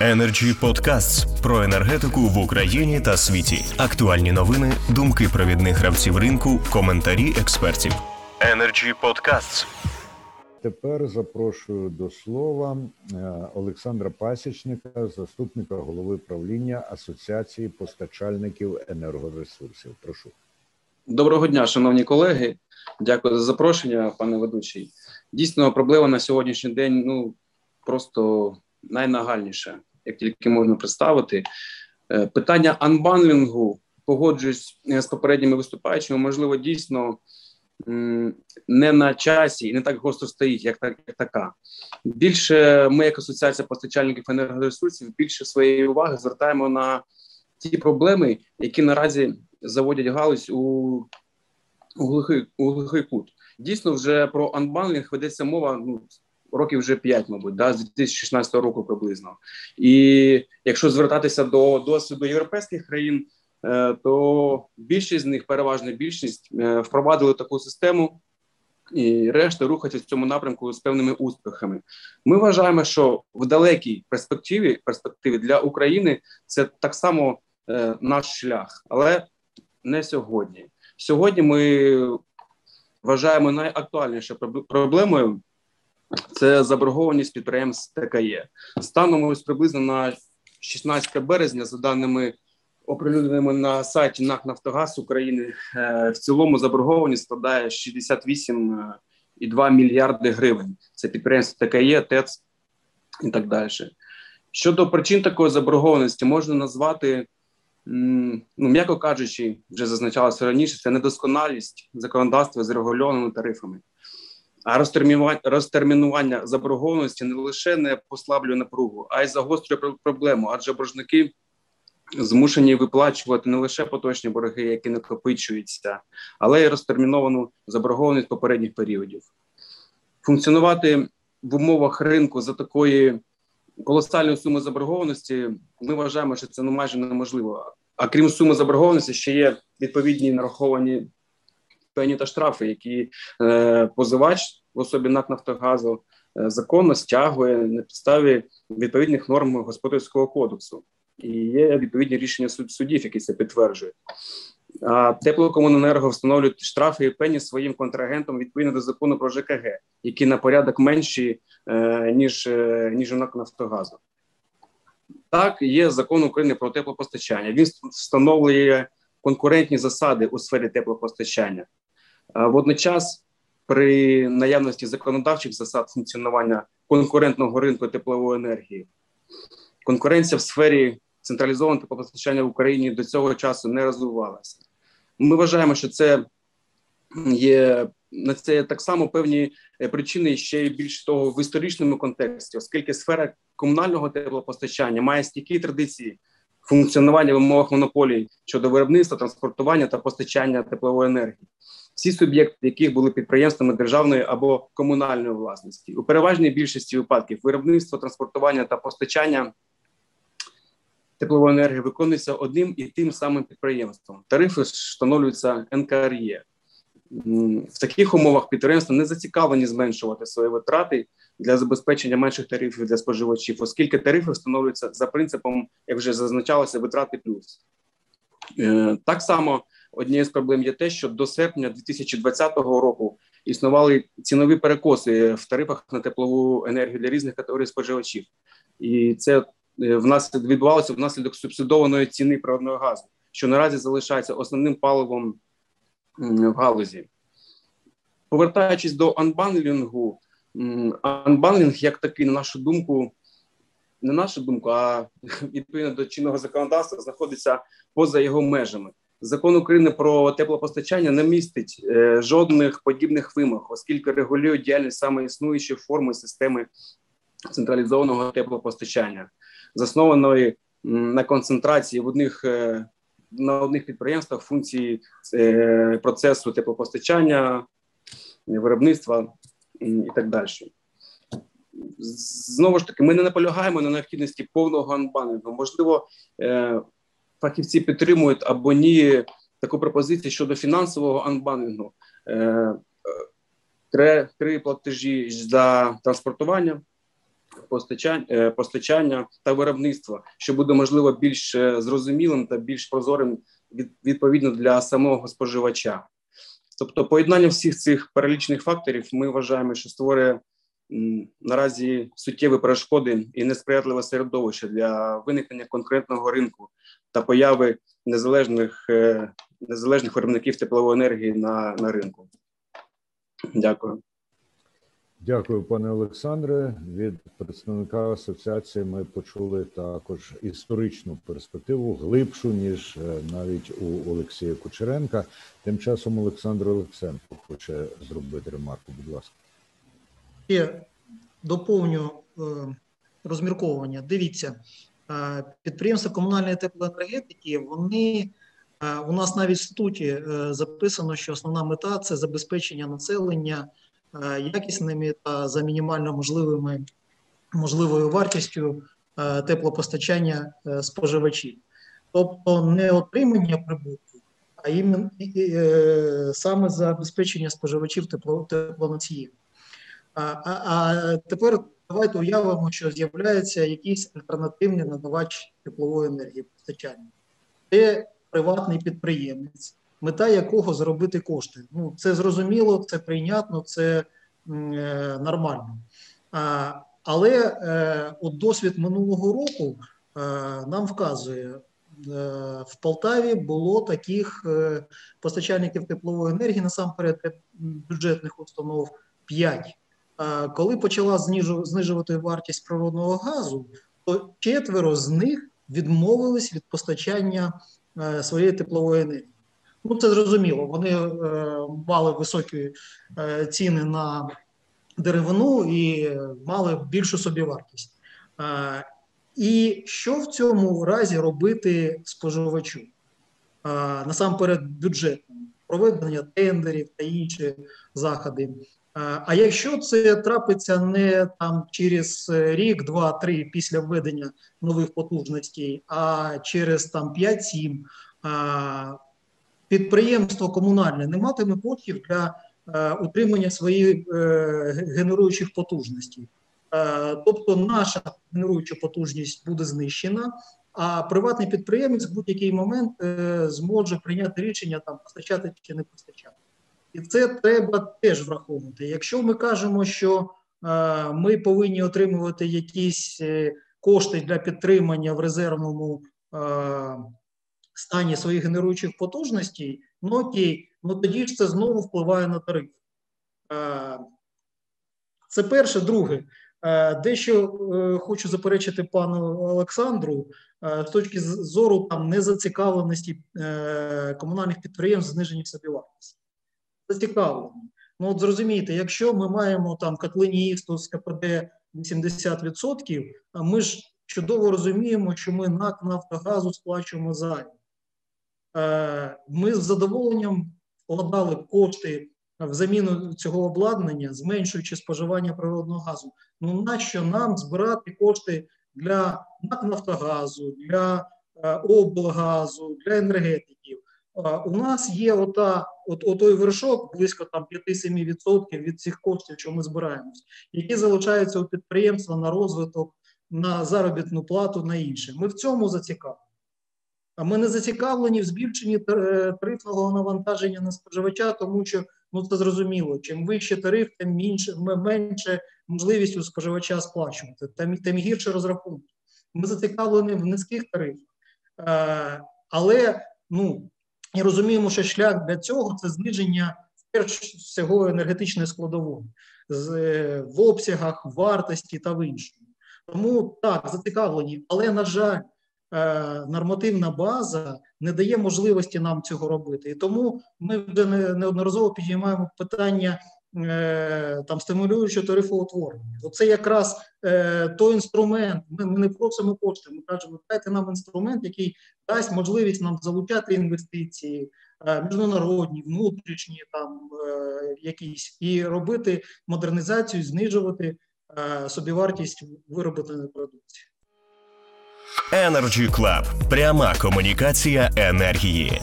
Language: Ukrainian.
Energy Podcasts про енергетику в Україні та світі. Актуальні новини, думки провідних гравців ринку, коментарі експертів. Energy Podcasts. Тепер запрошую до слова е, Олександра Пасічника, заступника голови правління Асоціації постачальників енергоресурсів. Прошу. Доброго дня, шановні колеги. Дякую за запрошення, пане ведучий. Дійсно, проблема на сьогоднішній день ну просто найнагальніша, як тільки можна представити. Е, питання анбанлінгу, погоджуюсь е, з попередніми виступаючими, можливо, дійсно не на часі і не так гостро стоїть, як так як така. Більше ми, як асоціація постачальників енергоресурсів, більше своєї уваги звертаємо на ті проблеми, які наразі заводять галузь у, у глухий у глухий кут. Дійсно, вже про анбанлінг ведеться мова ну, років вже 5, мабуть, да, з 2016 року приблизно. І якщо звертатися до досвіду європейських країн, е, то більшість з них, переважна більшість, е, впровадили таку систему. І решта рухаються в цьому напрямку з певними успіхами. Ми вважаємо, що в далекій перспективі перспективі для України це так само е, наш шлях, але не сьогодні. Сьогодні ми вважаємо найактуальнішою проблемою це заборгованість підприємств ТКЄ. Станом ось приблизно на 16 березня, за даними оприлюдненими на сайті НАК Нафтогаз України, е, в цілому заборгованість складає 68,2 мільярди гривень. Це підприємство ТКЄ, ТЕЦ і так далі. Щодо причин такої заборгованості, можна назвати. Ну, м'яко кажучи, вже зазначалося раніше, це недосконалість законодавства з регульованими тарифами. А розтермінування заборгованості не лише не послаблює напругу, а й загострює проблему, адже боржники змушені виплачувати не лише поточні борги, які накопичуються, але й розтерміновану заборгованість попередніх періодів. Функціонувати в умовах ринку за такої колосальної суми заборгованості. Ми вважаємо, що це ну майже неможливо. А крім суми заборгованості, ще є відповідні нараховані пені та штрафи, які е, позивач в особі НАК Нафтогазу е, законно стягує на підставі відповідних норм господарського кодексу, і є відповідні рішення суд судів, які це підтверджують. А теплокомуненерго встановлюють штрафи і пені своїм контрагентам відповідно до закону про ЖКГ, які на порядок менші е, ніж е, ніж у НАК Нафтогазу. Так, є закон України про теплопостачання. Він встановлює конкурентні засади у сфері теплопостачання. Водночас, при наявності законодавчих засад функціонування конкурентного ринку теплової енергії, конкуренція в сфері централізованого теплопостачання в Україні до цього часу не розвивалася. Ми вважаємо, що це є на це так само певні е, причини ще й більш того в історичному контексті, оскільки сфера комунального теплопостачання має стійкі традиції функціонування в умовах монополії щодо виробництва, транспортування та постачання теплової енергії всі суб'єкти, яких були підприємствами державної або комунальної власності, у переважній більшості випадків виробництво, транспортування та постачання теплової енергії виконується одним і тим самим підприємством. Тарифи встановлюються НКРЄ. В таких умовах підприємства не зацікавлені зменшувати свої витрати для забезпечення менших тарифів для споживачів, оскільки тарифи встановлюються за принципом, як вже зазначалося, витрати плюс. Е, так само однією з проблем є те, що до серпня 2020 року існували цінові перекоси в тарифах на теплову енергію для різних категорій споживачів, і це е, внаслідок відбувалося внаслідок субсидованої ціни природного газу, що наразі залишається основним паливом в галузі. Повертаючись до анбанлінгу, анбанлінг як такий, на нашу думку, не нашу думку, а відповідно до чинного законодавства знаходиться поза його межами. Закон України про теплопостачання не містить е, жодних подібних вимог, оскільки регулює діяльність саме існуючої форми системи централізованого теплопостачання, заснованої на концентрації в одних е, на одних підприємствах функції е, процесу теплопостачання, виробництва і так далі. Знову ж таки, ми не наполягаємо на необхідності повного анбанлінгу. Можливо, фахівці підтримують або ні таку пропозицію щодо фінансового анбанлінгу. Е, три, три платежі за транспортування, постачання, е, постачання та виробництва, що буде можливо більш е, зрозумілим та більш прозорим відповідно для самого споживача. Тобто, поєднання всіх цих перелічних факторів ми вважаємо, що створює наразі суттєві перешкоди і несприятливе середовище для виникнення конкретного ринку та появи незалежних е, незалежних виробників теплової енергії на, на ринку. Дякую. Дякую, пане Олександре. Від представника асоціації ми почули також історичну перспективу, глибшу ніж е, навіть у Олексія Кучеренка. Тим часом Олександр Олексенко хоче зробити ремарку. Будь ласка. Ще доповню е, розмірковування. Дивіться, е, підприємства комунальної теплоенергетики, вони е, у нас навіть в статуті записано, що основна мета це забезпечення населення якісними та за мінімально можливими можливою вартістю теплопостачання споживачів, тобто не отримання прибутку, а іменно саме забезпечення споживачів тепло, теплоносіїв. А, а, а тепер давайте уявимо, що з'являється якийсь альтернативний надавач теплової енергії постачання. Це приватний підприємець, мета якого заробити кошти. Ну, це зрозуміло, це прийнятно, це е, нормально. А, але е, от досвід минулого року е, нам вказує, е, в Полтаві було таких е, постачальників теплової енергії, насамперед е, бюджетних установ 5. Коли почала знижувати вартість природного газу, то четверо з них відмовились від постачання е, своєї теплової енергії. Ну, це зрозуміло. Вони е, мали високі е, ціни на деревину і мали більшу собівартість. Е, і що в цьому разі робити споживачу? Е, насамперед, бюджетному проведення тендерів та інші заходи. А якщо це трапиться не там через е, рік, два, три після введення нових потужностей, а через там 5-7, а, підприємство комунальне не матиме коштів для е, утримання своїх е, генеруючих потужностей. Тобто наша генеруюча потужність буде знищена, а приватний підприємець в будь-який момент зможе прийняти рішення там постачати чи не постачати. І це треба теж враховувати. Якщо ми кажемо, що е, ми повинні отримувати якісь е, кошти для підтримання в резервному е, стані своїх генеруючих потужностей, ну окей, ну тоді ж це знову впливає на тариф. Це перше, друге. Дещо хочу заперечити пану Олександру з точки зору там незацікавленості комунальних підприємств в зниженні собівартості. Зацікавлені. Ну от зрозумійте, якщо ми маємо там котлині ІСТу з КПД 80%, а ми ж чудово розуміємо, що ми НАК Нафтогазу сплачуємо займ. Е, Ми з задоволенням вкладали кошти в заміну цього обладнання, зменшуючи споживання природного газу. Ну нащо нам збирати кошти для НАК Нафтогазу, для е, облгазу, для енергетиків? Е, У нас є ота, от, отой вершок, близько там 5-7% від цих коштів, що ми збираємось, які залишаються у підприємства на розвиток, на заробітну плату, на інше. Ми в цьому зацікавлені. А ми не зацікавлені в збільшенні е, тарифного навантаження на споживача, тому що ну це зрозуміло. Чим вище тариф, тим менше, менше можливість у споживача сплачувати, тим, тим гірше розрахунки. Ми зацікавлені в низьких тарифах, е, але ну і розуміємо, що шлях для цього це зниження перш всього енергетичної складової е, в обсягах, вартості та в іншому. Тому так, зацікавлені, але на жаль, е, нормативна база не дає можливості нам цього робити. І тому ми вже неодноразово підіймаємо питання там стимулюючого тарифоутворення. Оце якраз е, той інструмент. Ми, ми не просимо кошти. Ми кажемо, дайте нам інструмент, який дасть можливість нам залучати інвестиції, е, міжнародні, внутрішні там е, якісь, і робити модернізацію, знижувати е, собівартість виробленої продукції. Energy Club. Пряма комунікація енергії.